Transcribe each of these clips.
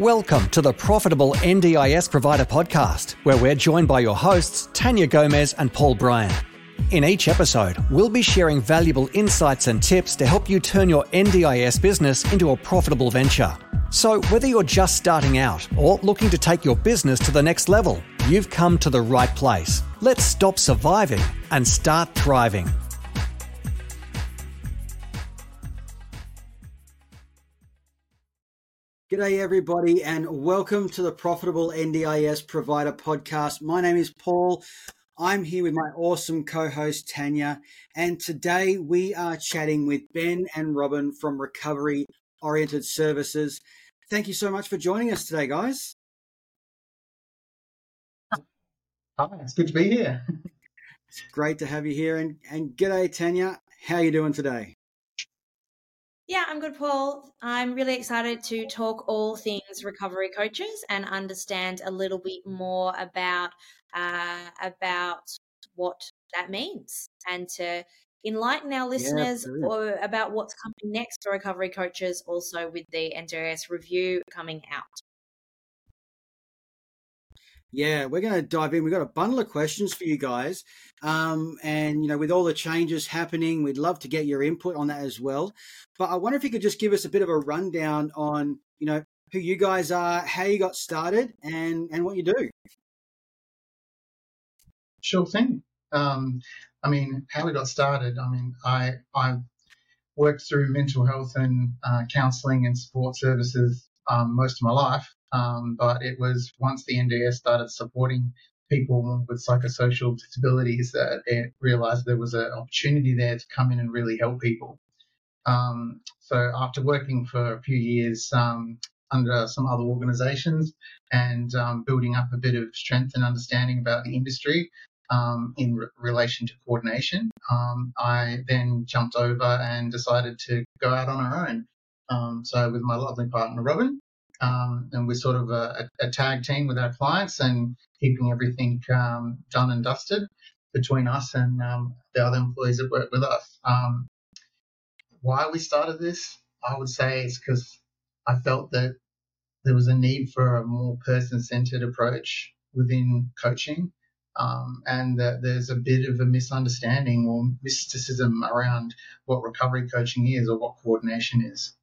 Welcome to the Profitable NDIS Provider Podcast, where we're joined by your hosts, Tania Gomez and Paul Bryan. In each episode, we'll be sharing valuable insights and tips to help you turn your NDIS business into a profitable venture. So, whether you're just starting out or looking to take your business to the next level, you've come to the right place. Let's stop surviving and start thriving. G'day, everybody, and welcome to the Profitable NDIS Provider Podcast. My name is Paul. I'm here with my awesome co host, Tania, and today we are chatting with Ben and Robyn from Recovery Oriented Services. Thank you so much for joining us today, guys. Hi, it's good to be here. It's great to have you here, and, and g'day, Tania. How are you doing today? Yeah, I'm good, Paul. I'm really excited to talk all things recovery coaches and understand a little bit more about uh, about what that means and to enlighten our listeners Yeah, or about what's coming next for recovery coaches, also with the NDIS review coming out. Yeah, we're going to dive in. We've got a bundle of questions for you guys. Um, and, you know, with all the changes happening, we'd love to get your input on that as well. But I wonder if you could just give us a bit of a rundown on, you know, who you guys are, how you got started, and, and what you do. Sure thing. Um, I mean, how we got started. I mean, I I worked through mental health and uh, counselling and support services um, most of my life, um, but it was once the NDS started supporting people with psychosocial disabilities that it realised there was an opportunity there to come in and really help people. Um, so after working for a few years um, under some other organisations and um, building up a bit of strength and understanding about the industry, um, in re- relation to coordination. Um, I then jumped over and decided to go out on our own. Um, so with my lovely partner Robyn, um, and we're sort of a, a, tag team with our clients and keeping everything um, done and dusted between us and um, the other employees that work with us. why we started this, I would say, is because I felt that there was a need for a more person-centered approach within coaching um, and that there's a bit of a misunderstanding or mysticism around what recovery coaching is or what coordination is.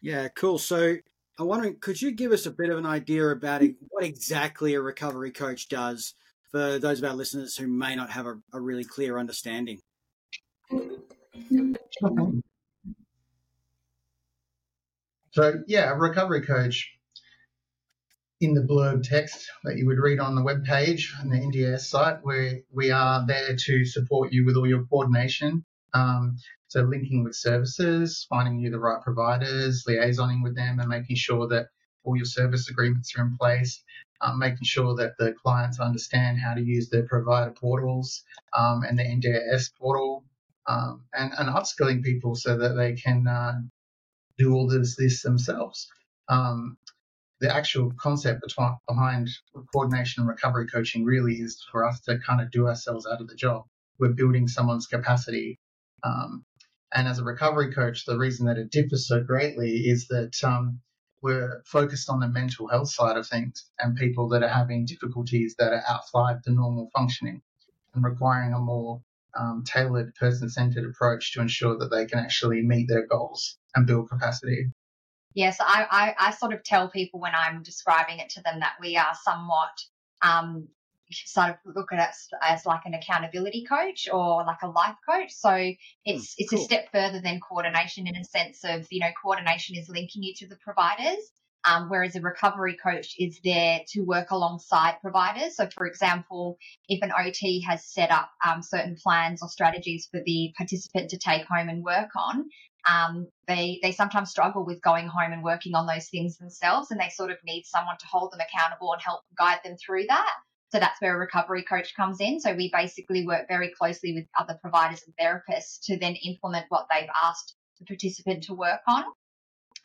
Yeah, cool. So I'm wondering, could you give us a bit of an idea about what exactly a recovery coach does for those of our listeners who may not have a, a really clear understanding? So, yeah, a recovery coach in the blurb text that you would read on the web page on the NDS site, where we are there to support you with all your coordination. Um, so linking with services, finding you the right providers, liaisoning with them, and making sure that all your service agreements are in place. Um, making sure that the clients understand how to use their provider portals um, and the NDIS portal, um, and, and upskilling people so that they can uh, do all this, this themselves. Um, the actual concept behind coordination and recovery coaching really is for us to kind of do ourselves out of the job. We're building someone's capacity. Um, and as a recovery coach, the reason that it differs so greatly is that um, we're focused on the mental health side of things and people that are having difficulties that are outside the normal functioning and requiring a more um, tailored, person centered approach to ensure that they can actually meet their goals and build capacity. Yes, I, I, I, sort of tell people when I'm describing it to them that we are somewhat um, sort of look at us as like an accountability coach or like a life coach. So it's mm, it's cool. a step further than coordination in a sense of you know coordination is linking you to the providers. Um, whereas a recovery coach is there to work alongside providers. So, for example, if an OT has set up um, certain plans or strategies for the participant to take home and work on, um, they they sometimes struggle with going home and working on those things themselves, and they sort of need someone to hold them accountable and help guide them through that. So that's where a recovery coach comes in. So we basically work very closely with other providers and therapists to then implement what they've asked the participant to work on.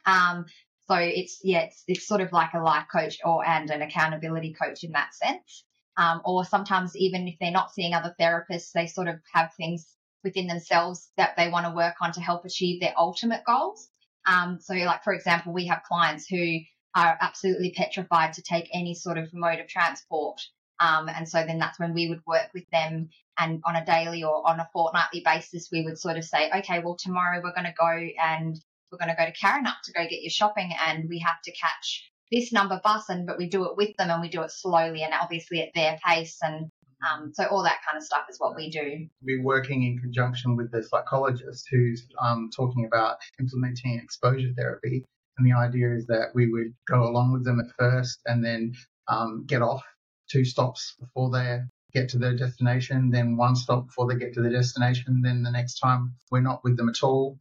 Um, so it's yeah, it's, it's sort of like a life coach or and an accountability coach in that sense. Um, or sometimes even if they're not seeing other therapists, they sort of have things within themselves that they want to work on to help achieve their ultimate goals. Um, so, like for example, we have clients who are absolutely petrified to take any sort of mode of transport. Um, and so then that's when we would work with them and on a daily or on a fortnightly basis, we would sort of say, okay, well, tomorrow we're going to go and we're going to go to Karrinyup to go get your shopping and we have to catch this number bus and but we do it with them and we do it slowly and obviously at their pace and um, so all that kind of stuff is what we do. We're working in conjunction with the psychologist who's um, talking about implementing exposure therapy. And the idea is that we would go along with them at first and then um, get off two stops before they get to their destination, then one stop before they get to their destination. Then the next time we're not with them at all.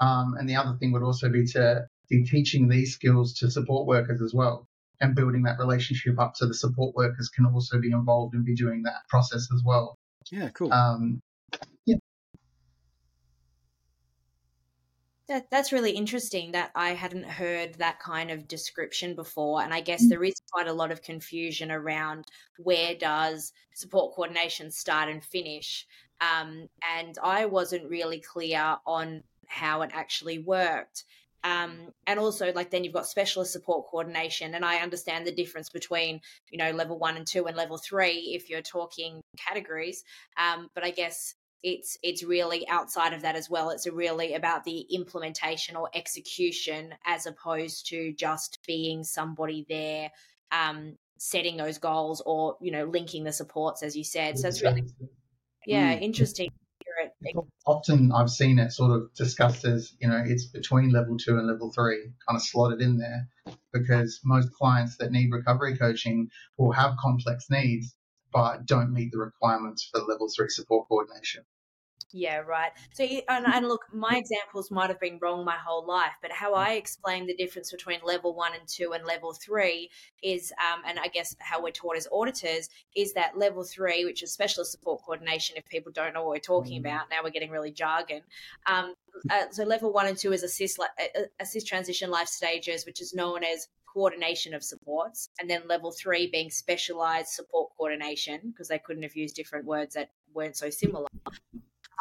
Um, and the other thing would also be to be teaching these skills to support workers as well and building that relationship up so the support workers can also be involved and be doing that process as well. Yeah, cool. Um, yeah. That, that's really interesting that I hadn't heard that kind of description before. And I guess Mm. there is quite a lot of confusion around where does support coordination start and finish. Um, and I wasn't really clear on how it actually worked. Um, and also, like, then you've got specialist support coordination. And I understand the difference between, you know, level one and two and level three if you're talking categories. Um, but I guess it's it's really outside of that as well it's really about the implementation or execution as opposed to just being somebody there um setting those goals or you know linking the supports as you said so it's really yeah Mm. interesting to hear it. Often I've seen it sort of discussed as, you know, it's between level two and level three, kind of slotted in there, because most clients that need recovery coaching will have complex needs, but don't meet the requirements for level three support coordination. Yeah, right. So, you- and, and look, my examples might have been wrong my whole life, but how I explain the difference between level one and two and level three is, um, and I guess how we're taught as auditors, is that level three, which is specialist support coordination, if people don't know what we're talking about, now we're getting really jargon. Um, uh, so, level one and two is assist, uh, uh, assist transition life stages, which is known as coordination of supports, and then level three being specialized support coordination, because they couldn't have used different words that weren't so similar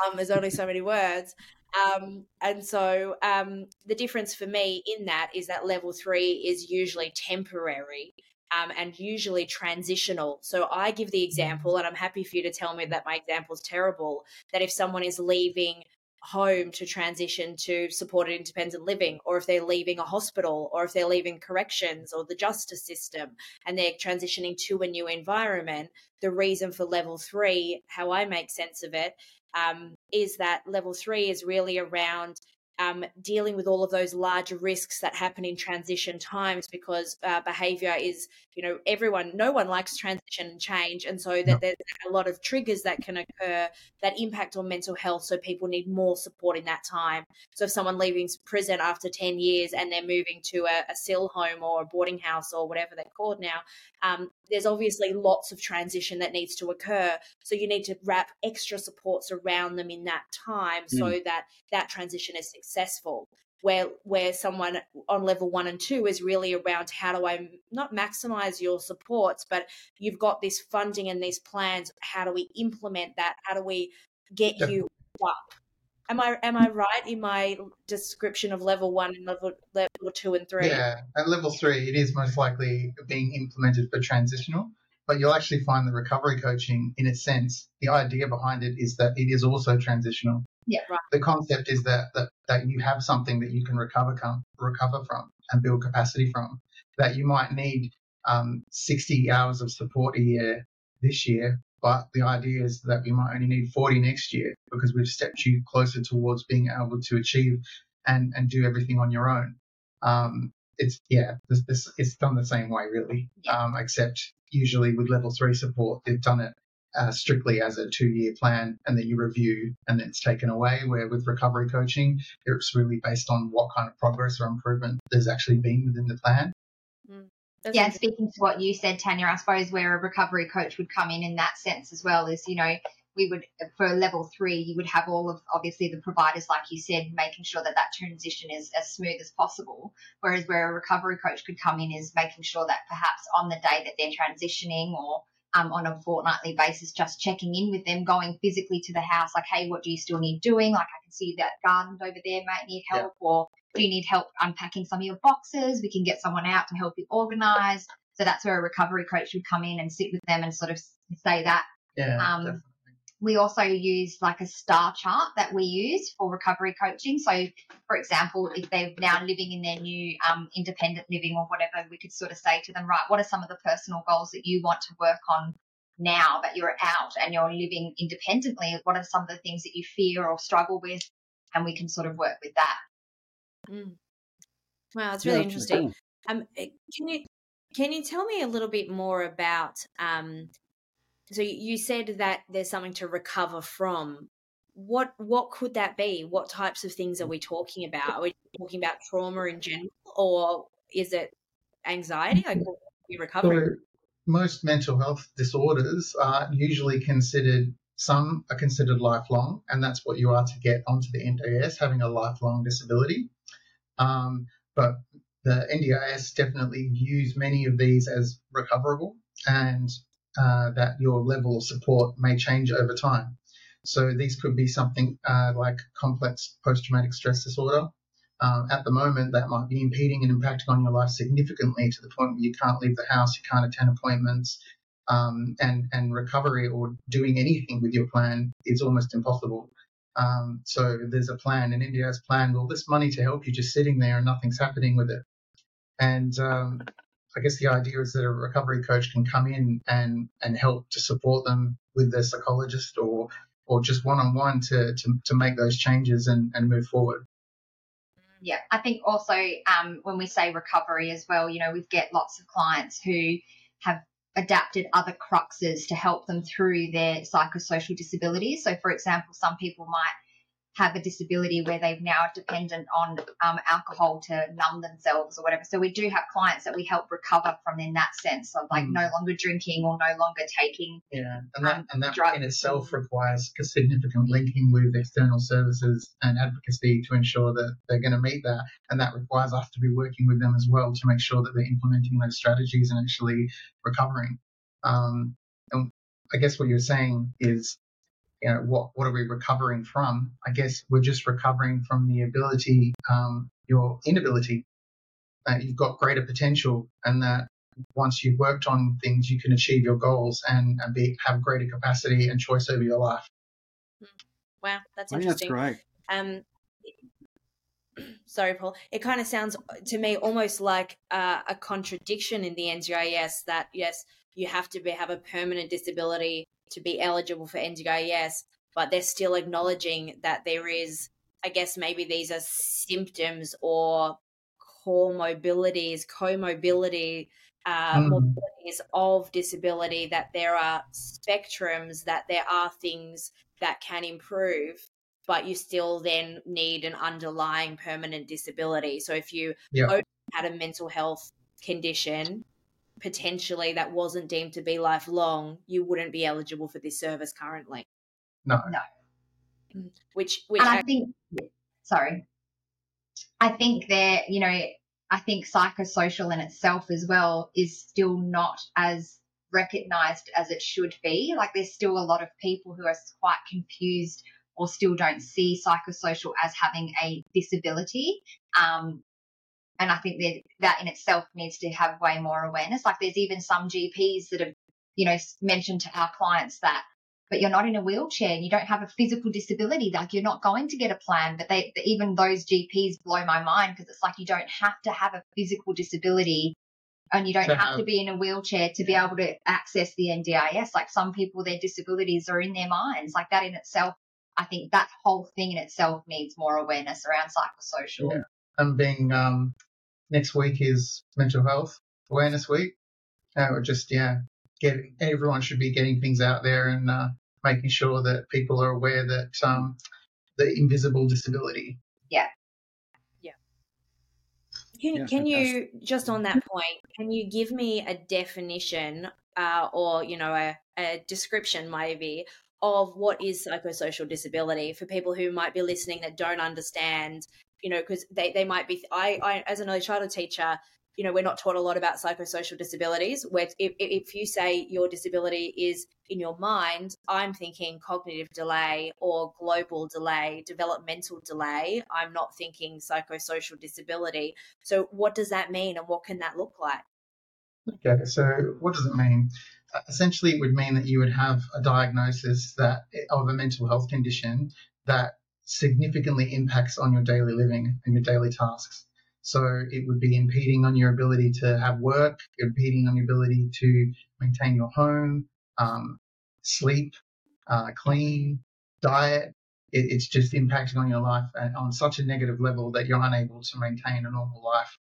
um, there's only so many words. Um, and so um, the difference for me in that is that level three is usually temporary um, and usually transitional. So I give the example, and I'm happy for you to tell me that my example is terrible, that if someone is leaving home to transition to supported independent living, or if they're leaving a hospital, or if they're leaving corrections or the justice system and they're transitioning to a new environment, the reason for level three, how I make sense of it, um, is that level three is really around um, dealing with all of those larger risks that happen in transition times because uh, behavior is, you know, everyone, no one likes transition and change. And so that No. there's a lot of triggers that can occur that impact on mental health. So people need more support in that time. So if someone leaving prison after 10 years and they're moving to a, a SIL home or a boarding house or whatever they're called now, um, there's obviously lots of transition that needs to occur. So you need to wrap extra supports around them in that time so mm. that that transition is successful. Where where someone on level one and two is really around how do I not maximize your supports, but you've got this funding and these plans. How do we implement that? How do we get Yep. you up? Am I am I right in my description of level one and level level two and three? Yeah, at level three, it is most likely being implemented for transitional, but you'll actually find the recovery coaching, in a sense, the idea behind it is that it is also transitional. Yeah. Right. The concept is that, that, that you have something that you can recover com- recover from and build capacity from. That you might need um, 60 hours of support a year this year, but the idea is that we might only need 40 next year because we've stepped you closer towards being able to achieve and, and do everything on your own. Um, it's yeah, this, this it's done the same way really, um, except usually with level three support, they've done it uh, strictly as a two-year plan, and then you review, and then it's taken away. Where with recovery coaching, it's really based on what kind of progress or improvement there's actually been within the plan. That's yeah, and speaking to what you said, Tania, I suppose where a recovery coach would come in in that sense as well is, you know, we would for level three, you would have all of obviously the providers, like you said, making sure that that transition is as smooth as possible. Whereas where a recovery coach could come in is making sure that perhaps on the day that they're transitioning or um, on a fortnightly basis, just checking in with them, going physically to the house, like, hey, what do you still need doing? Like, I can see that garden's over there, might need help, yeah. or you need help unpacking some of your boxes? We can get someone out to help you organize. So that's where a recovery coach would come in and sit with them and sort of say that. Yeah. Um, we also use like a star chart that we use for recovery coaching. So, for example, if they're now living in their new um, independent living or whatever, we could sort of say to them, right, what are some of the personal goals that you want to work on now that you're out and you're living independently? What are some of the things that you fear or struggle with? And we can sort of work with that. Mm. Wow, that's really yeah, interesting. Um, eh, can you can you tell me a little bit more about um, so you said that there's something to recover from. What what could that be? What types of things are we talking about? Are we talking about trauma in general, or is it anxiety? Like you recovering? So most mental health disorders are usually considered some are considered lifelong, and that's what you are to get onto the NDIS, having a lifelong disability. Um, but the NDIS definitely views many of these as recoverable, and uh, that your level of support may change over time. So these could be something uh, like complex post-traumatic stress disorder. Um, at the moment, that might be impeding and impacting on your life significantly to the point where you can't leave the house, you can't attend appointments, um, and and recovery or doing anything with your plan is almost impossible. Um, so there's a plan, and India has planned all this money to help you just sitting there and nothing's happening with it. And um, I guess the idea is that a recovery coach can come in and, and help to support them with their psychologist or or just one on one to to make those changes and, and move forward. Yeah, I think also um, when we say recovery as well, you know, we get lots of clients who have adapted other cruxes to help them through their psychosocial disabilities. So, for example, some people might have a disability where they've now dependent on um, alcohol to numb themselves or whatever. So we do have clients that we help recover from in that sense of like mm. no longer drinking or no longer taking. Yeah, and that, um, and that drugs. in itself requires a significant linking with external services and advocacy to ensure that they're going to meet that. And that requires us to be working with them as well to make sure that they're implementing those strategies and actually recovering. Um, and I guess what you're saying is you know, what, what are we recovering from? I guess we're just recovering from the ability, um, your inability, that you've got greater potential and that once you've worked on things, you can achieve your goals and, and be, have greater capacity and choice over your life. Hmm. Wow, that's interesting. that's great. Um, sorry, Paul. It kind of sounds to me almost like uh, a contradiction in the NDIS that yes, you have to be, have a permanent disability to be eligible for NDIS, but they're still acknowledging that there is, I guess, maybe these are symptoms or comorbidities, comorbidity, uh, mm. of disability, that there are spectrums, that there are things that can improve, but you still then need an underlying permanent disability. So if you yeah. had a mental health condition, potentially that wasn't deemed to be lifelong, you wouldn't be eligible for this service currently. No. No. Mm. Which, which and I think, sorry, I think that, you know, I think psychosocial in itself as well is still not as recognized as it should be. Like there's still a lot of people who are quite confused or still don't see psychosocial as having a disability. Um, and I think that that in itself needs to have way more awareness. Like there's even some GPs that have, you know, mentioned to our clients that, but you're not in a wheelchair and you don't have a physical disability. Like you're not going to get a plan. But they, even those GPs blow my mind because it's like you don't have to have a physical disability and you don't have, have, to be in a wheelchair to be able to access the NDIS. Like some people, their disabilities are in their minds. Like that in itself, I think that whole thing in itself needs more awareness around psychosocial. Yeah. And being um, next week is mental health awareness week. Uh, we're just yeah, get everyone should be getting things out there and uh, making sure that people are aware that um, the invisible disability. Yeah. Yeah. Can, yeah, can you just on that point? Can you give me a definition uh, or you know a, a description maybe of what is psychosocial disability for people who might be listening that don't understand you know, because they, they might be, I, I, as an early childhood teacher, you know we're not taught a lot about psychosocial disabilities where if, if you say your disability is in your mind i'm thinking cognitive delay or global delay developmental delay. I'm not thinking psychosocial disability. So what does that mean and what can that look like? Okay so what does it mean? Uh, essentially it would mean that you would have a diagnosis that of a mental health condition that significantly impacts on your daily living and your daily tasks so it would be impeding on your ability to have work, impeding on your ability to maintain your home, um, sleep, uh, clean, diet. It, it's just impacting on your life on such a negative level that you're unable to maintain a normal life.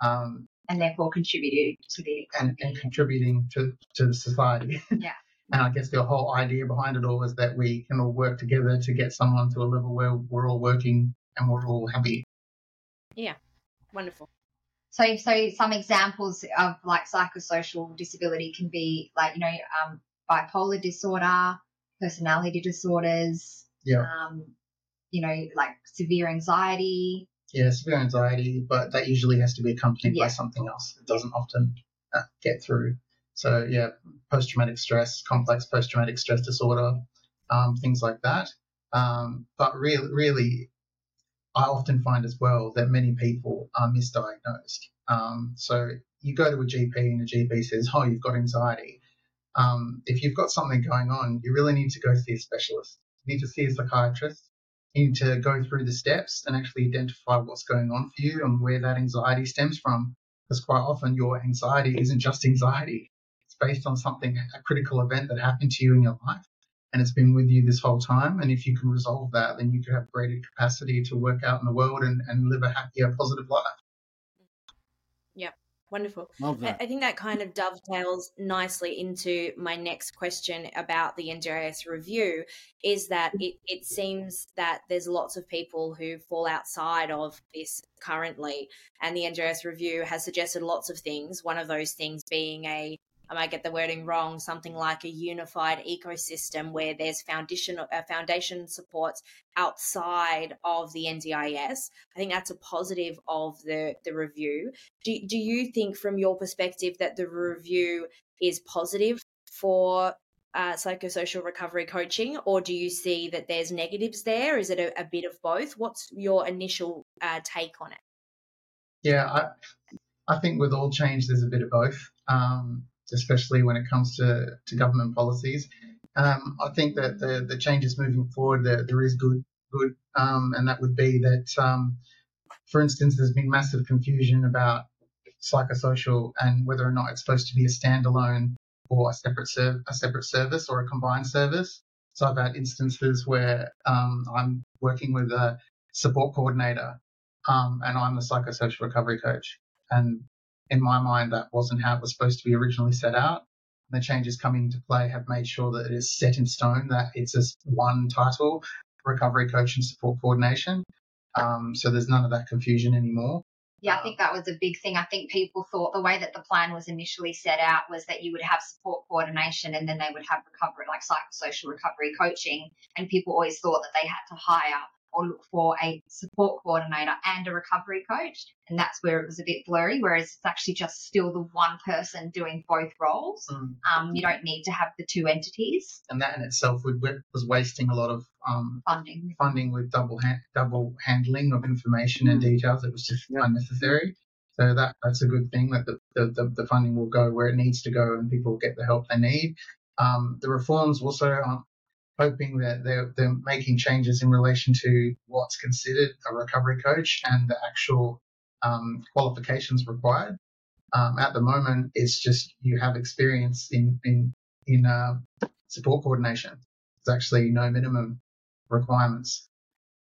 Um, and therefore contributing to the and, and contributing to, to the society. Yeah. and I guess the whole idea behind it all is that we can all work together to get someone to a level where we're all working and we're all happy. Yeah. Wonderful. So, so some examples of like psychosocial disability can be like you know um, bipolar disorder, personality disorders. Yeah. Um, you know, like severe anxiety. Yeah, severe anxiety, but that usually has to be accompanied yeah. by something else. It doesn't often uh, get through. So yeah, post traumatic stress, complex post traumatic stress disorder, um, things like that. Um, but really, really, I often find as well that many people are misdiagnosed. Um, so you go to a GP and a GP says, "Oh, you've got anxiety." Um, if you've got something going on, you really need to go see a specialist. You need to see a psychiatrist. You need to go through the steps and actually identify what's going on for you and where that anxiety stems from. Because quite often your anxiety isn't just anxiety; based on something, a critical event that happened to you in your life and it's been with you this whole time. And if you can resolve that, then you could have greater capacity to work out in the world and, and live a happier, positive life. Yeah, wonderful. I, I think that kind of dovetails nicely into my next question about the NDIS review is that it, it seems that there's lots of people who fall outside of this currently. And the NDIS review has suggested lots of things, one of those things being a I might get the wording wrong, something like a unified ecosystem where there's foundation uh, foundation supports outside of the NDIS. I think that's a positive of the the review. Do do you think, from your perspective, that the review is positive for uh, psychosocial recovery coaching, or do you see that there's negatives there? Is it a, a bit of both? What's your initial uh, take on it? Yeah, I, I think with all change, there's a bit of both. Um, especially when it comes to, to government policies. Um, I think that the, the changes moving forward, there, there is good, good, um, and that would be that, um, for instance, there's been massive confusion about psychosocial and whether or not it's supposed to be a standalone or a separate serv- a separate service or a combined service. So I've had instances where um, I'm working with a support coordinator um, and I'm the psychosocial recovery coach, and in my mind, that wasn't how it was supposed to be originally set out. The changes coming into play have made sure that it is set in stone, that it's just one title, recovery coach and support coordination. Um, so there's none of that confusion anymore. Yeah, I think that was a big thing. I think people thought the way that the plan was initially set out was that you would have support coordination and then they would have recovery, like psychosocial recovery coaching. And people always thought that they had to hire or look for a support coordinator and a recovery coach. And that's where it was a bit blurry, whereas it's actually just still the one person doing both roles. Mm. Um, you don't need to have the two entities. And that in itself would, was wasting a lot of um, funding funding with double ha- double handling of information and mm. details. It was just unnecessary. So that that's a good thing that the, the, the, funding will go where it needs to go and people get the help they need. Um, the reforms also hoping that they're, they're making changes in relation to what's considered a recovery coach and the actual um, qualifications required. Um, at the moment, it's just you have experience in in in uh, support coordination. There's actually no minimum requirements.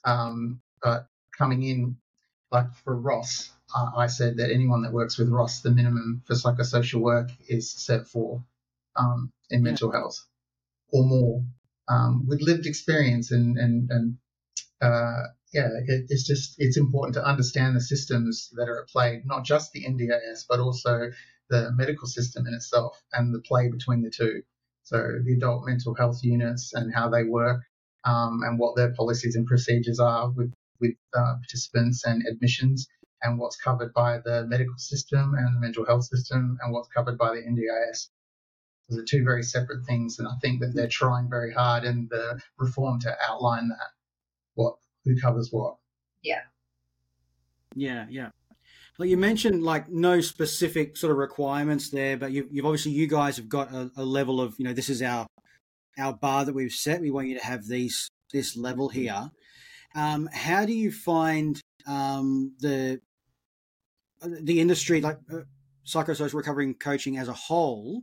Um, but coming in, like for Ross, uh, I said that anyone that works with Ross, the minimum for psychosocial work is set for um, in mental health or more um, with lived experience and and and uh, yeah, it, it's just it's important to understand the systems that are at play, not just the NDIS, but also the medical system in itself and the play between the two. So the adult mental health units and how they work, um, and what their policies and procedures are with with uh, participants and admissions, and what's covered by the medical system and the mental health system and what's covered by the NDIS. Those are two very separate things, and I think that they're trying very hard in the reform to outline that what who covers what. Yeah. Yeah, yeah. Well, you mentioned like no specific sort of requirements there, but you've, you've obviously you guys have got a, a, level of you know this is our our bar that we've set. We want you to have these this level here. Um, how do you find um, the the industry like uh, psychosocial recovery coaching as a whole?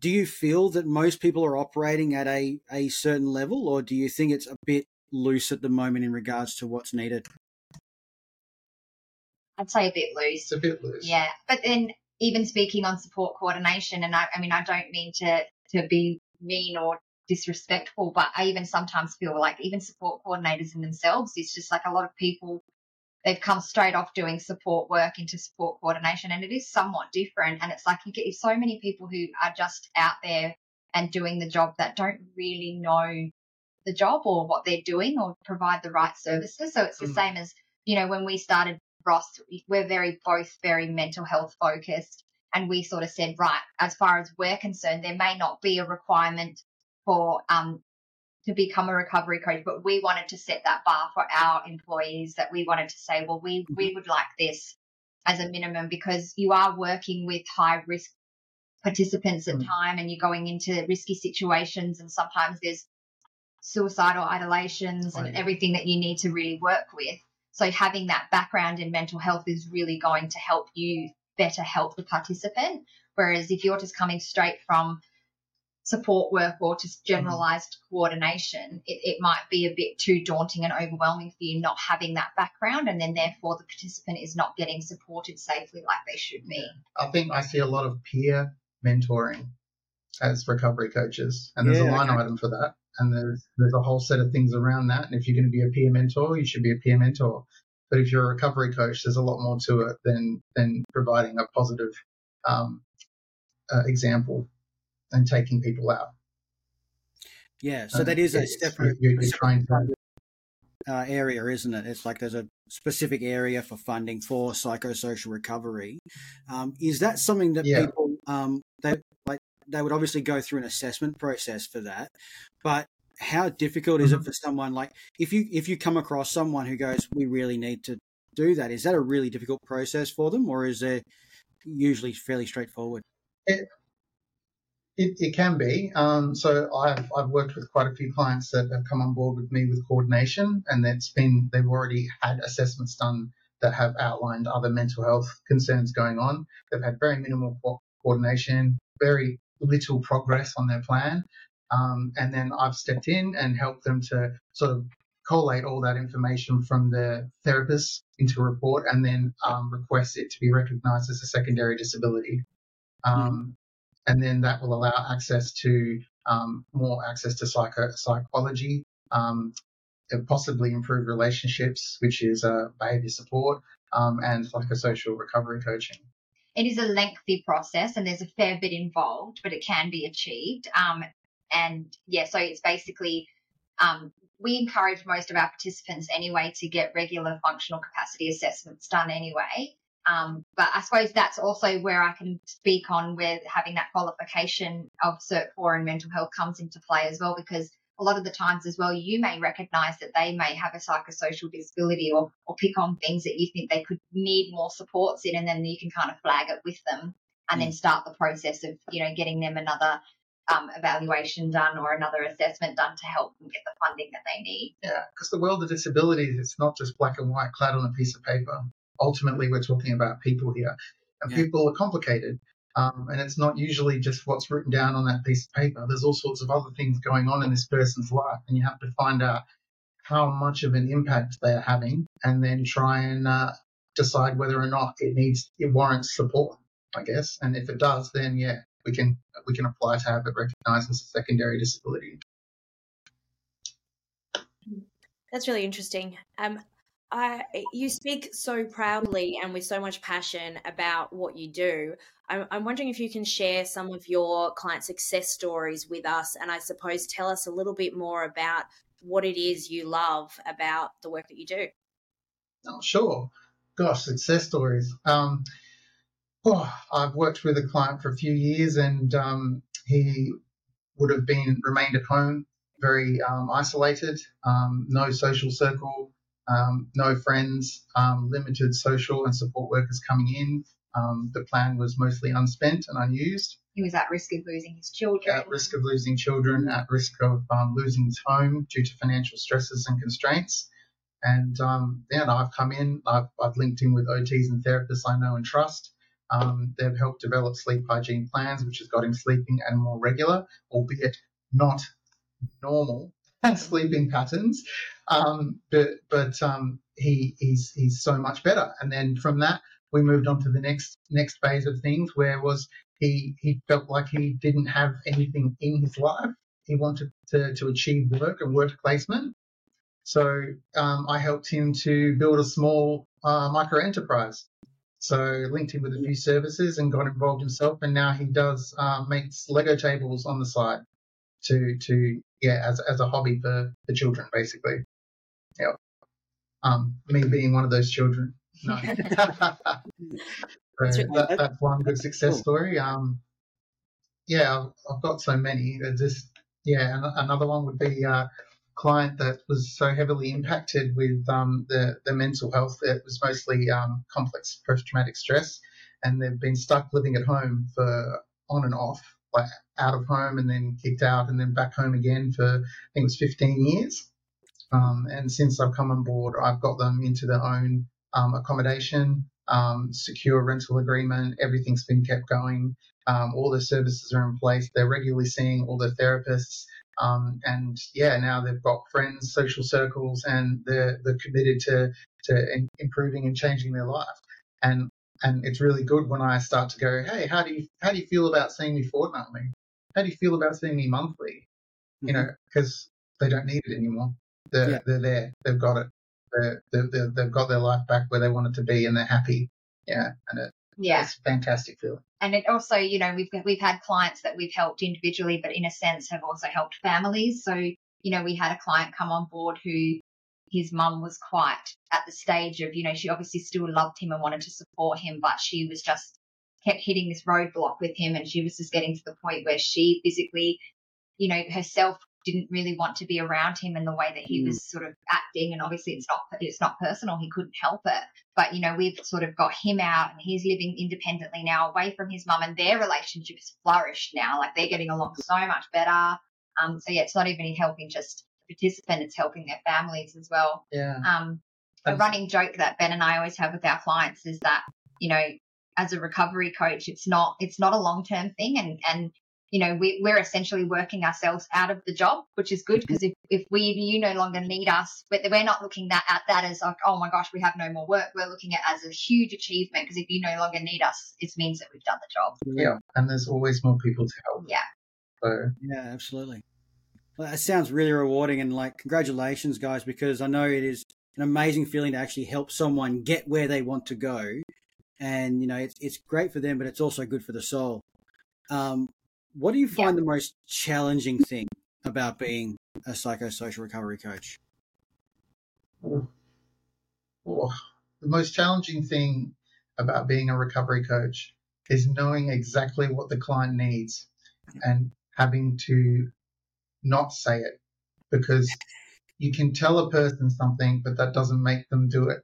Do you feel that most people are operating at a, a certain level, or do you think it's a bit loose at the moment in regards to what's needed? I'd say a bit loose. It's a bit loose. Yeah, but then even speaking on support coordination, and I, I mean, I don't mean to to be mean or disrespectful, but I even sometimes feel like even support coordinators in themselves, it's just like a lot of people they've come straight off doing support work into support coordination and it is somewhat different and it's like you get so many people who are just out there and doing the job that don't really know the job or what they're doing or provide the right services so it's the mm. same as you know when we started ross we're very both very mental health focused and we sort of said right as far as we're concerned there may not be a requirement for um, to become a recovery coach, but we wanted to set that bar for our employees that we wanted to say, well, we, we mm-hmm. would like this as a minimum because you are working with high risk participants at mm. time and you're going into risky situations and sometimes there's suicidal ideations and everything that you need to really work with. So having that background in mental health is really going to help you better help the participant. Whereas if you're just coming straight from support work or just mm-hmm. generalized coordination, it, it might be a bit too daunting and overwhelming for you not having that background, and then therefore the participant is not getting supported safely like they should be. I think I see a lot of peer mentoring as recovery coaches, and there's yeah, a line okay. item for that. And there's there's a whole set of things around that. And if you're going to be a peer mentor, you should be a peer mentor. But if you're a recovery coach, there's a lot more to it than than providing a positive um, uh, example and taking people out. Yeah, so that is a separate, you're, you're trying to uh, area, isn't it? It's like there's a specific area for funding for psychosocial recovery. Um, is that something that yeah. people um, they like? They would obviously go through an assessment process for that, but how difficult is mm-hmm. it for someone like if you if you come across someone who goes, we really need to do that? Is that a really difficult process for them, or is it usually fairly straightforward? It, it, it can be. Um, so I've, I've worked with quite a few clients that have come on board with me with coordination, and that's been they've already had assessments done that have outlined other mental health concerns going on. They've had very minimal co- coordination, very little progress on their plan, um, and then I've stepped in and helped them to sort of collate all that information from the therapist into a report, and then um, request it to be recognised as a secondary disability. Um, and then that will allow access to um, more access to psycho- psychology, um, possibly improve relationships, which is uh, behavior support, um, and psychosocial recovery coaching. It is a lengthy process and there's a fair bit involved, but it can be achieved. Um, and yeah, so it's basically um, we encourage most of our participants anyway to get regular functional capacity assessments done anyway. Um, but I suppose that's also where I can speak on where having that qualification of Cert 4 in mental health comes into play as well, because a lot of the times as well, you may recognize that they may have a psychosocial disability or, or pick on things that you think they could need more supports in, and then you can kind of flag it with them and mm. then start the process of, you know, getting them another um, evaluation done or another assessment done to help them get the funding that they need. Yeah, because the world of disabilities, it's not just black and white clad on a piece of paper ultimately we're talking about people here, and yeah. people are complicated. Um, and it's not usually just what's written down on that piece of paper. There's all sorts of other things going on in this person's life, and you have to find out how much of an impact they are having, and then try and uh, decide whether or not it needs it warrants support. I guess, and if it does, then yeah, we can we can apply to have it recognised as a secondary disability. That's really interesting. Um, I, you speak so proudly and with so much passion about what you do. I'm, I'm, wondering if you can share some of your client success stories with us, and I suppose tell us a little bit more about what it is you love about the work that you do. Oh, sure. gosh, success stories. Um, oh, I've worked with a client for a few years, and um, he would have been remained at home, very um, isolated, um, no social circle, um, no friends, um, limited social and support workers coming in. the plan was mostly unspent and unused. He was at risk of losing his children. At risk of losing children, at risk of losing his home due to financial stresses and constraints. And um, then I've come in, I've, I've linked in with OTs and therapists I know and trust. Um, they've helped develop sleep hygiene plans, which has got him sleeping and more regular, albeit not normal sleeping patterns. Um, but but um, he he's he's so much better. And then from that, we moved on to the next next phase of things, where was he he felt like he didn't have anything in his life. He wanted to to achieve work and work placement. So um, I helped him to build a small uh, micro enterprise. So linked him with a few services and got involved himself, and now he does uh, makes Lego tables on the side to to yeah as as a hobby for the children basically. Yeah. Um, me being one of those children. No. so that, that's one good success story. Um, yeah, I've, I've got so many. There's just yeah, another one would be uh, client that was so heavily impacted with um, the, the mental health. It was mostly um, complex post traumatic stress, and they've been stuck living at home for on and off, like out of home and then kicked out and then back home again for I think it was 15 years. Um, and since I've come on board, I've got them into their own um, accommodation, um, secure rental agreement. Everything's been kept going. Um, all the services are in place. They're regularly seeing all the therapists. Um, and yeah, now they've got friends, social circles, and they're they're committed to to improving and changing their life. And and it's really good when I start to go, hey, how do you how do you feel about seeing me fortnightly? How do you feel about seeing me monthly? Mm-hmm. You know, because they don't need it anymore. They're yeah. they're there. They've got it. They're, they're, they've got their life back where they want it to be, and they're happy. Yeah, and it, yeah, it's fantastic feeling. And it also, you know, we've we've had clients that we've helped individually, but in a sense have also helped families. So, you know, we had a client come on board who his mum was quite at the stage of, you know, she obviously still loved him and wanted to support him, but she was just kept hitting this roadblock with him and she was just getting to the point where she physically, you know, herself didn't really want to be around him in the way that he mm. was sort of acting and obviously it's not it's not personal he couldn't help it but you know we've sort of got him out and he's living independently now away from his mum and their relationship has flourished now like they're getting along so much better um so yeah it's not even helping just participant it's helping their families as well yeah um a running joke that Ben and I always have with our clients is that you know as a recovery coach it's not it's not a long term thing and and you know, we, we're essentially working ourselves out of the job, which is good because if, if we, you no longer need us, but we're not looking that, at that as like, oh my gosh, we have no more work. We're looking at as a huge achievement because if you no longer need us, it means that we've done the job. Yeah. And there's always more people to help. Yeah. So. Yeah, absolutely. Well, that sounds really rewarding and like, congratulations, guys, because I know it is an amazing feeling to actually help someone get where they want to go. And, you know, it's, it's great for them, but it's also good for the soul. Um, what do you find yeah. the most challenging thing about being a psychosocial recovery coach? Oh, the most challenging thing about being a recovery coach is knowing exactly what the client needs and having to not say it because you can tell a person something, but that doesn't make them do it.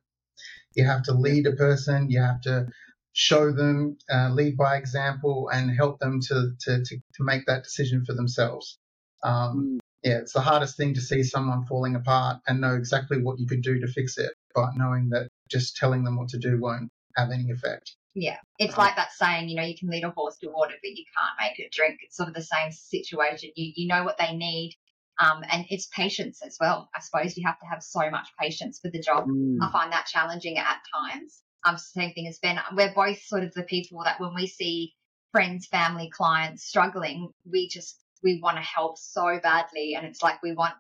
You have to lead a person, you have to show them, uh, lead by example, and help them to, to, to, to make that decision for themselves. Um, yeah, it's the hardest thing to see someone falling apart and know exactly what you could do to fix it, but knowing that just telling them what to do won't have any effect. Yeah, it's like that saying, you know, you can lead a horse to water, but you can't make it drink. It's sort of the same situation. You you know what they need, um, and it's patience as well. I suppose you have to have so much patience for the job. Mm. I find that challenging at times um, same thing as Ben. We're both sort of the people that when we see friends, family, clients struggling, we just we want to help so badly, and it's like we want,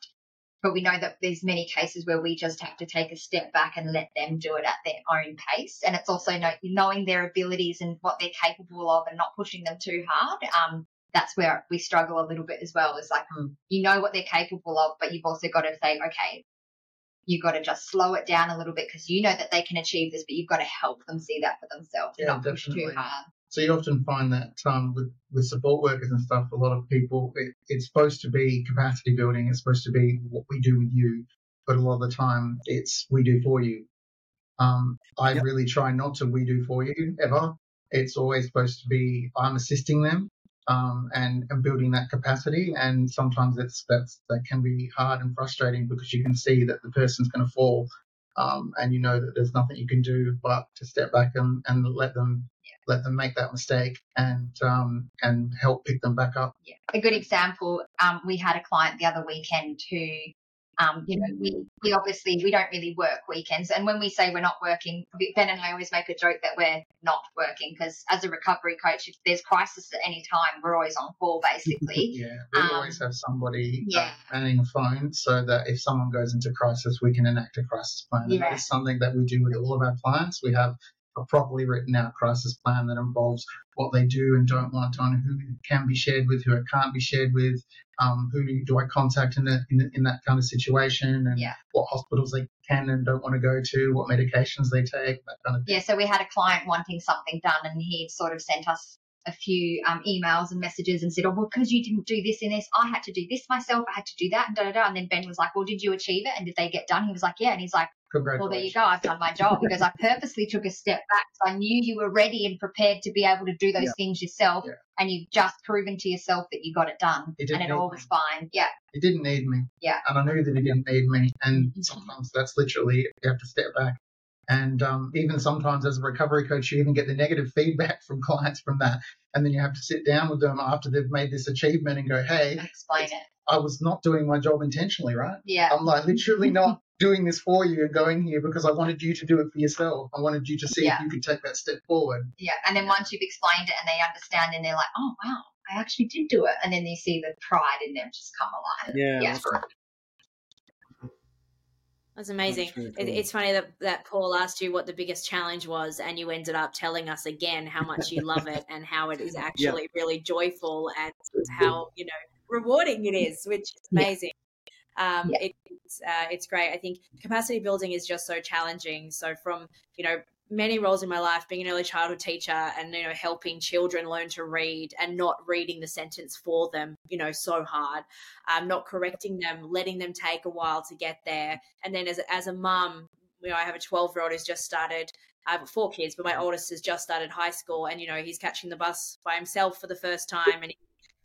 but we know that there's many cases where we just have to take a step back and let them do it at their own pace, and it's also know, knowing their abilities and what they're capable of, and not pushing them too hard. Um, that's where we struggle a little bit as well. Is like mm. you know what they're capable of, but you've also got to say, okay, you've got to just slow it down a little bit because you know that they can achieve this, but you've got to help them see that for themselves Yeah, not push too hard. So you often find that um, with with support workers and stuff, a lot of people it, it's supposed to be capacity building. It's supposed to be what we do with you, but a lot of the time it's we do for you. Um, I Yep. really try not to we do for you ever. It's always supposed to be I'm assisting them um, and and building that capacity. And sometimes it's that's that can be hard and frustrating because you can see that the person's going to fall. Um, and you know that there's nothing you can do but to step back and, and let them let them make that mistake and um, and help pick them back up. Yeah. A good example, um, we had a client the other weekend who, um, you know, we, we obviously, we don't really work weekends. And when we say we're not working, Ben and I always make a joke that we're not working because as a recovery coach, if there's crisis at any time, we're always on call basically. Yeah, we Um, always have somebody uh, yeah. manning a phone so that if someone goes into crisis, we can enact a crisis plan. Yeah. is something that we do with all of our clients. We have a properly written out crisis plan that involves what they do and don't want on who can be shared with, who it can't be shared with, um, who do I contact in, the, in, in that kind of situation, and Yeah. what hospitals they can and don't want to go to, what medications they take, that kind of thing. Yeah, so we had a client wanting something done, and he sort of sent us a few um, emails and messages and said, "Oh, well, because you didn't do this in this, I had to do this myself. I had to do that, and da da da." And then Ben was like, "Well, did you achieve it? And did they get done?" He was like, "Yeah," and he's like, "Well, there you go. I've done my job because I purposely took a step back. So I knew you were ready and prepared to be able to do those Yeah. things yourself, Yeah. and you've just proven to yourself that you got it done, didn't and it all me. was fine. Yeah, He didn't need me. Yeah. And I knew that he didn't need me. And Mhm. sometimes that's literally, you have to step back. And um, even sometimes as a recovery coach, you even get the negative feedback from clients from that. And then you have to sit down with them after they've made this achievement and go, hey, explain it. I was not doing my job intentionally, right? Yeah, I'm like literally not doing this for you and going here because I wanted you to do it for yourself. I wanted you to see Yeah. if you could take that step forward. yeah. And then once you've explained it and they understand, then they're like, "Oh wow, I actually did do it." And then you see the pride in them just come alive. Yeah, Yeah. that's Correct. That's amazing. That's really It, cool. it's funny that, that Paul asked you what the biggest challenge was, and you ended up telling us again how much you love it and how it is actually really joyful and how you know rewarding it is, which is Yeah. amazing. Um, Yeah. it, it's uh, it's great. I think capacity building is just so challenging. So from you know many roles in my life, being an early childhood teacher and you know helping children learn to read and not reading the sentence for them, you know, so hard. Um, not correcting them, letting them take a while to get there, and then as as a mum, you know, I have a twelve year old who's just started. I have four kids, but my oldest has just started high school, and you know he's catching the bus by himself for the first time, and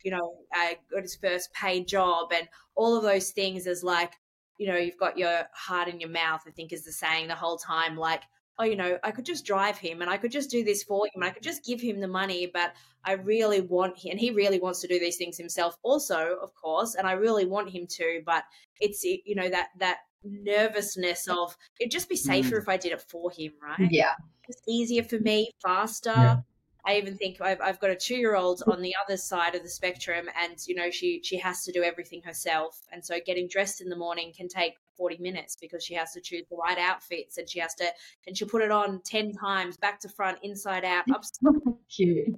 you know uh, got his first paid job, and all of those things is like, you know, you've got your heart in your mouth. I think is the saying the whole time, like, oh, you know, I could just drive him, and I could just do this for him, and I could just give him the money, but I really want him, and he really wants to do these things himself, also, of course, and I really want him to, but it's you know that that nervousness of it'd just be safer mm. if I did it for him, right? Yeah, It's easier for me, faster. Yeah. I even think I've, I've got a two year old on the other side of the spectrum, and you know she she has to do everything herself, and so getting dressed in the morning can take forty minutes because she has to choose the right outfits, and she has to and she'll put it on ten times, back to front, inside out, upside cute.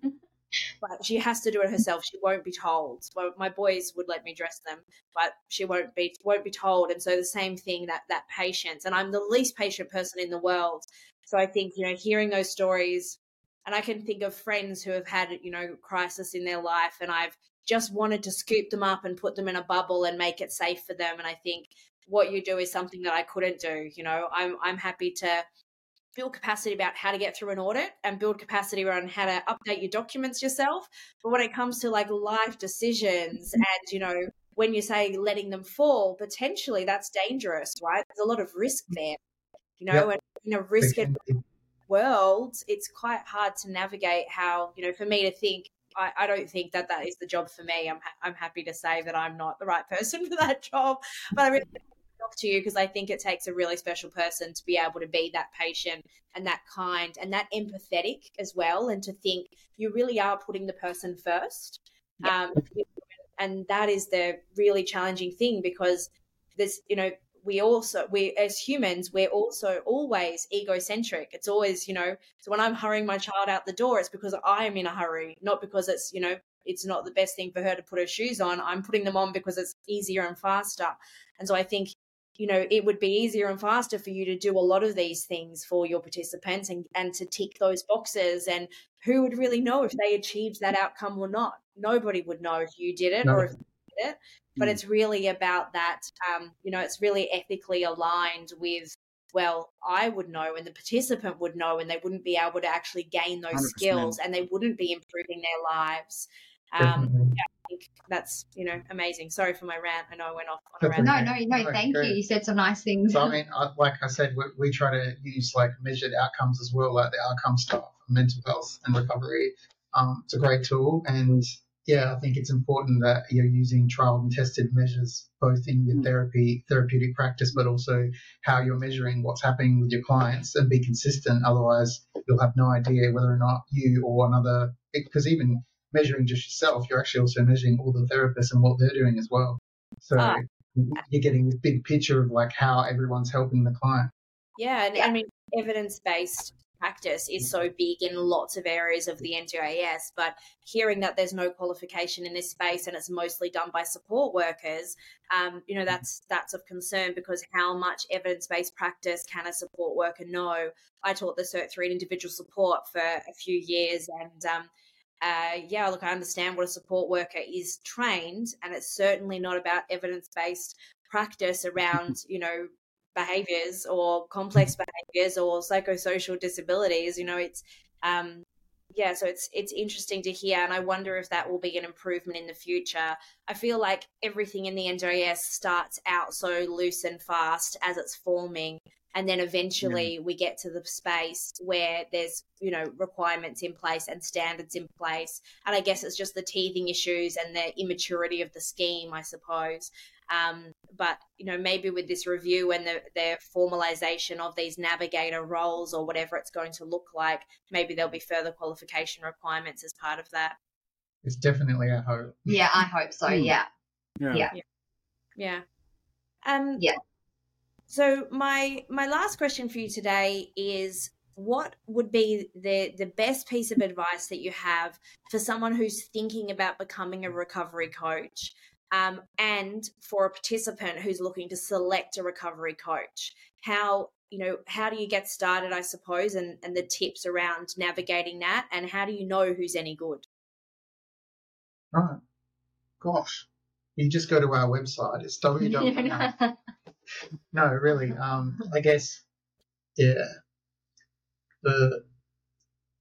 but she has to do it herself. She won't be told. Well, my boys would let me dress them, but she won't be won't be told. And so the same thing that that patience. And I'm the least patient person in the world. So I think you know hearing those stories, and I can think of friends who have had you know crisis in their life, and I've just wanted to scoop them up and put them in a bubble and make it safe for them. And I think what you do is something that I couldn't do. You know, I'm I'm happy to build capacity about how to get through an audit and build capacity around how to update your documents yourself. But when it comes to like life decisions mm-hmm. and, you know, when you say letting them fall, potentially that's dangerous, right? There's a lot of risk mm-hmm. there, you know, Yep. and in a risk They can be- world, it's quite hard to navigate how, you know, for me to think, I, I don't think that that is the job for me. I'm, I'm happy to say that I'm not the right person for that job, but I really to you because I think it takes a really special person to be able to be that patient and that kind and that empathetic as well, and to think you really are putting the person first. Um, and that is the really challenging thing because there's, you know, we also we as humans we're also always egocentric. It's always you know so when i'm hurrying my child out the door it's because i am in a hurry not because it's you know it's not the best thing for her to put her shoes on. I'm putting them on because it's easier and faster. And so i think you know, it would be easier and faster for you to do a lot of these things for your participants and, and to tick those boxes. And who would really know if they achieved that outcome or not? Nobody would know if you did it no. or if you did it. But mm. it's really about that, um, you know, it's really ethically aligned with well, I would know and the participant would know, and they wouldn't be able to actually gain those 100%. skills and they wouldn't be improving their lives. Um, yeah, think that's you know amazing. Sorry for my rant. I know I went off on a rant. No, no, no. Thank you. You said some nice things. So I mean, like I said, we, we, try to use like measured outcomes as well, like the Outcome Star, mental health and recovery. Um, it's a great tool, and yeah, I think it's important that you're using trial and tested measures both in your mm. therapy therapeutic practice, but also how you're measuring what's happening with your clients and be consistent. Otherwise, you'll have no idea whether or not you or another because even measuring just yourself, you're actually also measuring all the therapists and what they're doing as well. So ah. you're getting this big picture of like how everyone's helping the client. Yeah, and I mean evidence based practice is so big in lots of areas of the NDIS, but hearing that there's no qualification in this space and it's mostly done by support workers, um, you know, that's that's of concern because how much evidence-based practice can a support worker know? I taught the Cert 3 in individual support for a few years and um, uh, yeah, look, I understand what a support worker is trained, and it's certainly not about evidence based practice around, you know, behaviors or complex behaviors or psychosocial disabilities. You know, it's, um, yeah, so it's it's interesting to hear, and I wonder if that will be an improvement in the future. I feel like everything in the NDIS starts out so loose and fast as it's forming, and then eventually yeah. we get to the space where there's you know requirements in place and standards in place and i guess it's just the teething issues and the immaturity of the scheme i suppose um, but you know maybe with this review and the, the formalization of these navigator roles or whatever it's going to look like maybe there'll be further qualification requirements as part of that it's definitely a hope yeah i hope so hmm. yeah yeah yeah, yeah. yeah. Um, yeah so my my last question for you today is what would be the the best piece of advice that you have for someone who's thinking about becoming a recovery coach um, and for a participant who's looking to select a recovery coach? How you know how do you get started i suppose and and the tips around navigating that and how do you know who's any good? Right. Gosh. You just go to our website. It's www no, really. Um, I guess, yeah, the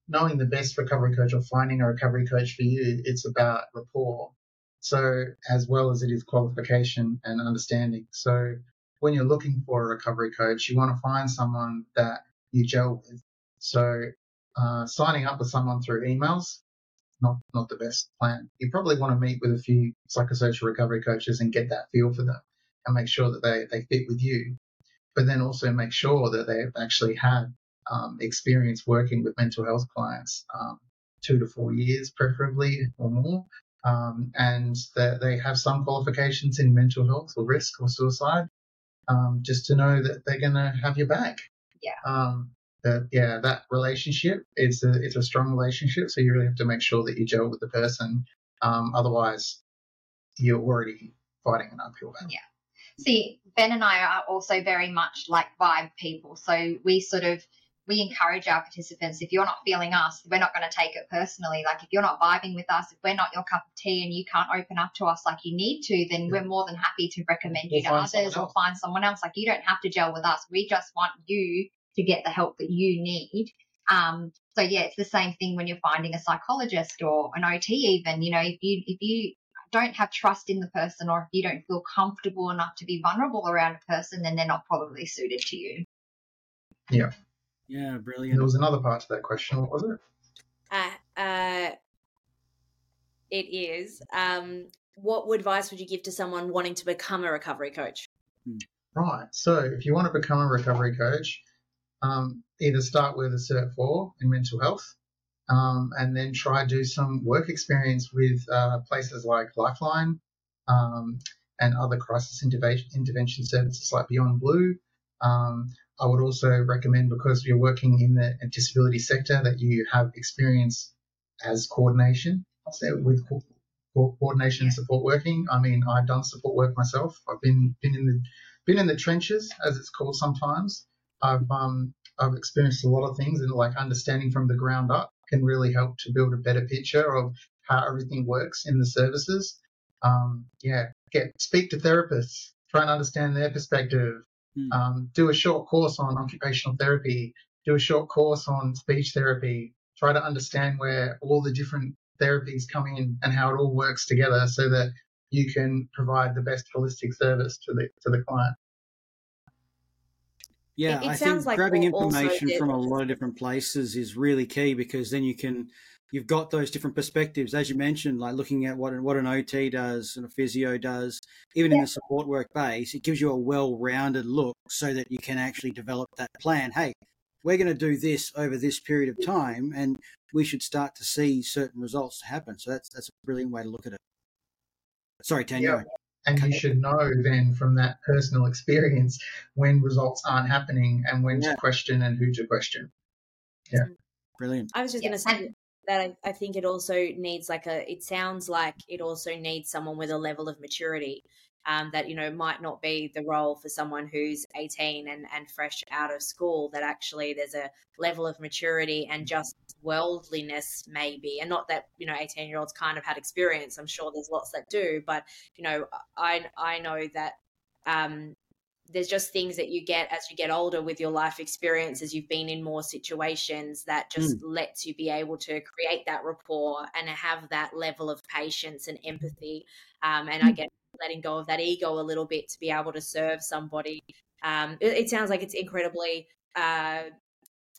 knowing the best recovery coach or finding a recovery coach for you, it's about rapport. So as well as it is qualification and understanding. So when you're looking for a recovery coach, you want to find someone that you gel with. So uh, signing up with someone through emails, not not the best plan. You probably want to meet with a few psychosocial recovery coaches and get that feel for them and make sure that they, they fit with you, but then also make sure that they've actually had um, experience working with mental health clients, um, two to four years preferably or more, um, and that they have some qualifications in mental health or risk or suicide, um, just to know that they're going to have your back. Yeah. Um, that yeah, that relationship is a it's a strong relationship, so you really have to make sure that you gel with the person. Um, otherwise, you're already fighting an uphill battle. Yeah. See, Ben and I are also very much like vibe people. So we sort of we encourage our participants if you're not feeling us we're not going to take it personally like if you're not vibing with us if we're not your cup of tea and you can't open up to us like you need to then yeah. we're more than happy to recommend you to others or find someone else like you don't have to gel with us we just want you to get the help that you need um, so yeah it's the same thing when you're finding a psychologist or an ot even you know if you if you don't have trust in the person or if you don't feel comfortable enough to be vulnerable around a person, then they're not probably suited to you. Yeah. Yeah, brilliant. There was another part to that question. What was it? Uh, uh, it is. Um, what advice would you give to someone wanting to become a recovery coach? Hmm. Right. So, if you want to become a recovery coach, um, either start with a Cert 4 in mental health um, and then try do some work experience with uh, places like Lifeline um, and other crisis intervention, intervention services like Beyond Blue. Um, I would also recommend because you're working in the disability sector that you have experience as coordination I'll say with co- coordination and support working. I mean, I've done support work myself. I've been been in the been in the trenches, as it's called sometimes. I've um, I've experienced a lot of things, and like understanding from the ground up can really help to build a better picture of how everything works in the services. Um, yeah, get speak to therapists, try and understand their perspective. Mm. Um, do a short course on occupational therapy. Do a short course on speech therapy. Try to understand where all the different therapies come in and how it all works together, so that you can provide the best holistic service to the to the client. Yeah, it, it I think like grabbing information from a lot of different places is really key because then you can you've got those different perspectives, as you mentioned, like looking at what what an OT does and a physio does, even yeah. in the support work base, it gives you a well-rounded look so that you can actually develop that plan. Hey, we're going to do this over this period of time, and we should start to see certain results happen. So that's that's a brilliant way to look at it. Sorry, Tania. Yeah. And you should know then from that personal experience when results aren't happening and when yeah. to question and who to question. Yeah. Brilliant. I was just yeah. going to say that I, I, think it also needs like a, it sounds like it also needs someone with a level of maturity um, that, you know, might not be the role for someone who's 18 and, and fresh out of school, that actually there's a level of maturity and just worldliness maybe. And not that you know 18 year olds kind of had experience. I'm sure there's lots that do. But you know i i know that um there's just things that you get as you get older with your life experiences. You've been in more situations that just mm. lets you be able to create that rapport and have that level of patience and empathy um, and i mm. get letting go of that ego a little bit to be able to serve somebody. Um, it, it, sounds like it's incredibly uh,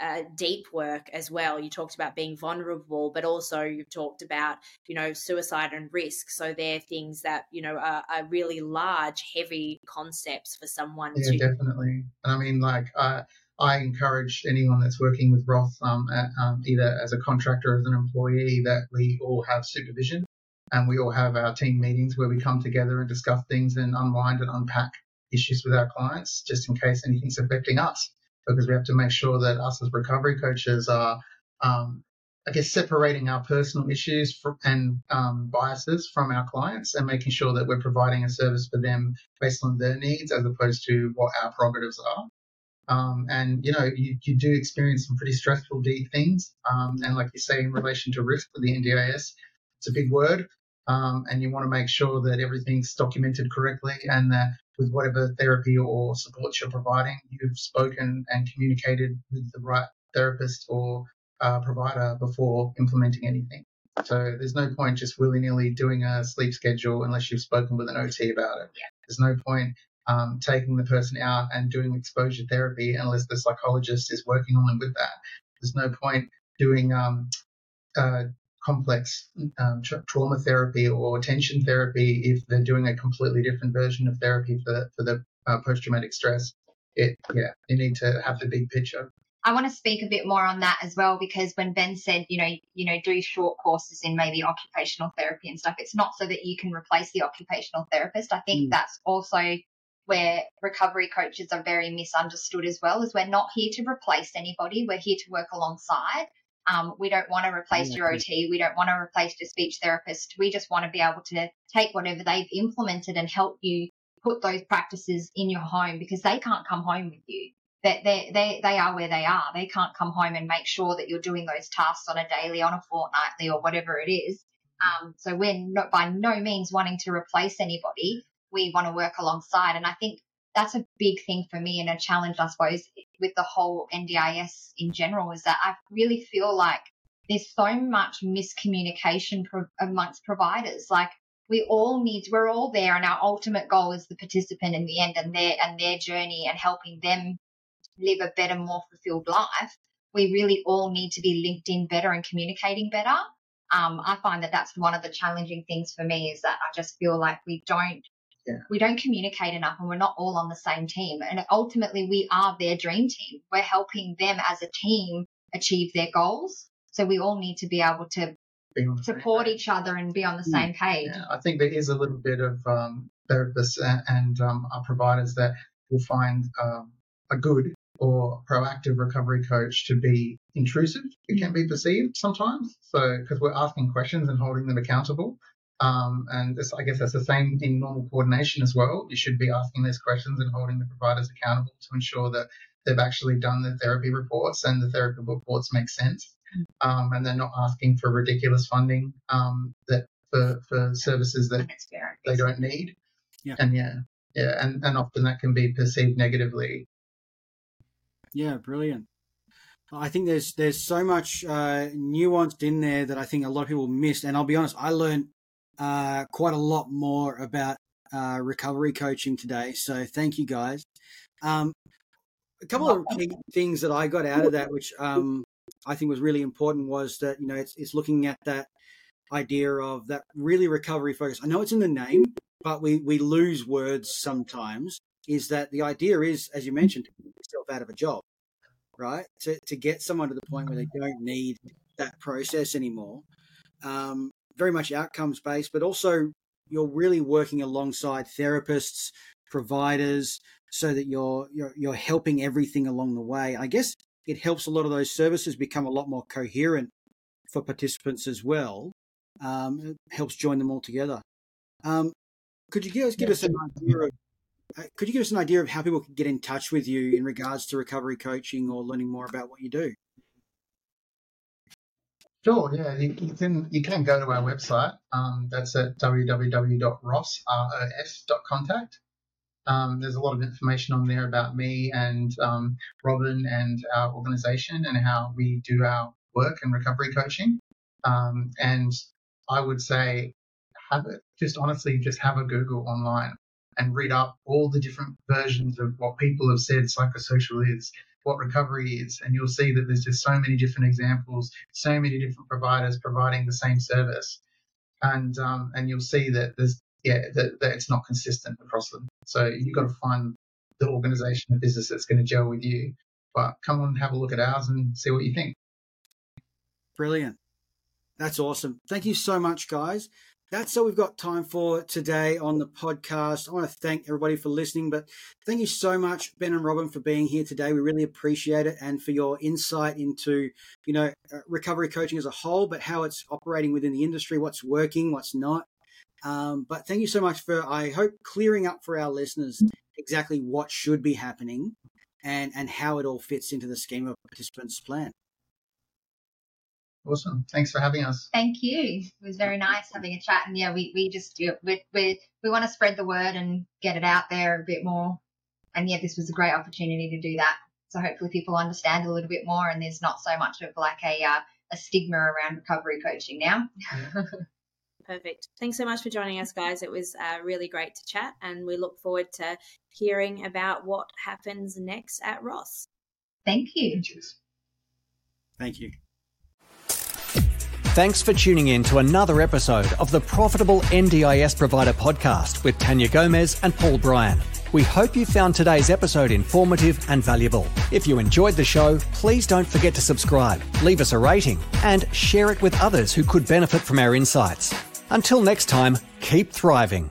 uh, deep work as well. You talked about being vulnerable, but also you've talked about, you know, suicide and risk. So they're things that, you know, are, are really large, heavy concepts for someone yeah, to. definitely. And I mean, like, uh, I encourage anyone that's working with Roth, um, at, um, either as a contractor or as an employee, that we all have supervision and we all have our team meetings where we come together and discuss things and unwind and unpack issues with our clients just in case anything's affecting us because we have to make sure that us as recovery coaches are, um, I guess, separating our personal issues from, and um, biases from our clients and making sure that we're providing a service for them based on their needs as opposed to what our prerogatives are. Um, and you know, you, you do experience some pretty stressful, deep things. Um, and like you say, in relation to risk for the NDIS, it's a big word. Um, and you want to make sure that everything's documented correctly and that with whatever therapy or support you're providing, you've spoken and communicated with the right therapist or uh, provider before implementing anything. So there's no point just willy nilly doing a sleep schedule unless you've spoken with an OT about it. Yeah. There's no point um, taking the person out and doing exposure therapy unless the psychologist is working on them with that. There's no point doing um, uh, complex um, tra- trauma therapy or attention therapy if they're doing a completely different version of therapy for, for the uh, post traumatic stress. It, yeah, you need to have the big picture. I want to speak a bit more on that as well because when Ben said, you know, you know, do short courses in maybe occupational therapy and stuff, it's not so that you can replace the occupational therapist. I think mm. that's also where recovery coaches are very misunderstood as well, is we're not here to replace anybody. We're here to work alongside. Um, we don't want to replace your OT. We don't want to replace your speech therapist. We just want to be able to take whatever they've implemented and help you put those practices in your home because they can't come home with you. That they, they, they are where they are. They can't come home and make sure that you're doing those tasks on a daily, on a fortnightly, or whatever it is. Um, so we're not by no means wanting to replace anybody. We want to work alongside. And I think that's a big thing for me and a challenge, I suppose, with the whole NDIS in general is that I really feel like there's so much miscommunication pro- amongst providers. Like we all need, we're all there, and our ultimate goal is the participant in the end and their and their journey and helping them live a better, more fulfilled life. We really all need to be linked in better and communicating better. Um, I find that that's one of the challenging things for me is that I just feel like we don't yeah. we don't communicate enough and we're not all on the same team. And ultimately, we are their dream team. We're helping them as a team achieve their goals. So we all need to be able to support each other and be on the same page. Yeah, I think there is a little bit of um, therapists and, and um, providers that will find um, a good or proactive recovery coach to be intrusive. It can be perceived sometimes. So, because we're asking questions and holding them accountable. Um, and this, I guess that's the same in normal coordination as well. You should be asking these questions and holding the providers accountable to ensure that they've actually done the therapy reports and the therapy reports make sense. Um, and they're not asking for ridiculous funding um, that for, for services that they don't need. Yeah. And yeah, yeah, and, and often that can be perceived negatively. Yeah, brilliant. I think there's there's so much uh, nuanced in there that I think a lot of people missed. And I'll be honest, I learned uh, quite a lot more about uh, recovery coaching today. So thank you guys. Um, a couple of things that I got out of that, which um, I think was really important, was that you know it's, it's looking at that idea of that really recovery focus. I know it's in the name, but we we lose words sometimes. Is that the idea? Is as you mentioned, to get yourself out of a job right? To, to get someone to the point where they don't need that process anymore. Um, very much outcomes based, but also you're really working alongside therapists, providers, so that you're you're you're helping everything along the way. I guess it helps a lot of those services become a lot more coherent for participants as well. Um, it helps join them all together. Um, could you give us, give us an idea of uh, could you give us an idea of how people can get in touch with you in regards to recovery coaching or learning more about what you do? Sure, yeah, you, you can you can go to our website. Um, that's at www.ross.contact. Um, there's a lot of information on there about me and um, Robyn and our organisation and how we do our work and recovery coaching. Um, and I would say, have it just honestly, just have a Google online and read up all the different versions of what people have said psychosocial is, what recovery is, and you'll see that there's just so many different examples, so many different providers providing the same service, and um, and you'll see that there's yeah that, that it's not consistent across them. So you've got to find the organisation, the business that's going to gel with you. But come on have a look at ours and see what you think. Brilliant. That's awesome. Thank you so much, guys that's all we've got time for today on the podcast. I want to thank everybody for listening, but thank you so much, Ben and Robyn, for being here today. We really appreciate it and for your insight into, you know, uh, recovery coaching as a whole, but how it's operating within the industry, what's working, what's not. Um, but thank you so much for, I hope, clearing up for our listeners exactly what should be happening and, and how it all fits into the scheme of participants' plan. Awesome. Thanks for having us. Thank you. It was very nice having a chat. And yeah, we, we just, we, we, we want to spread the word and get it out there a bit more. And yeah, this was a great opportunity to do that. So hopefully people understand a little bit more and there's not so much of like a, uh, a stigma around recovery coaching now. Perfect. Thanks so much for joining us, guys. It was uh, really great to chat, and we look forward to hearing about what happens next at Ross. Thank you. Cheers. Thank you. Thanks for tuning in to another episode of the Profitable NDIS Provider podcast with Tania Gomez and Paul Bryan. We hope you found today's episode informative and valuable. If you enjoyed the show, please don't forget to subscribe, leave us a rating, and share it with others who could benefit from our insights. Until next time, keep thriving.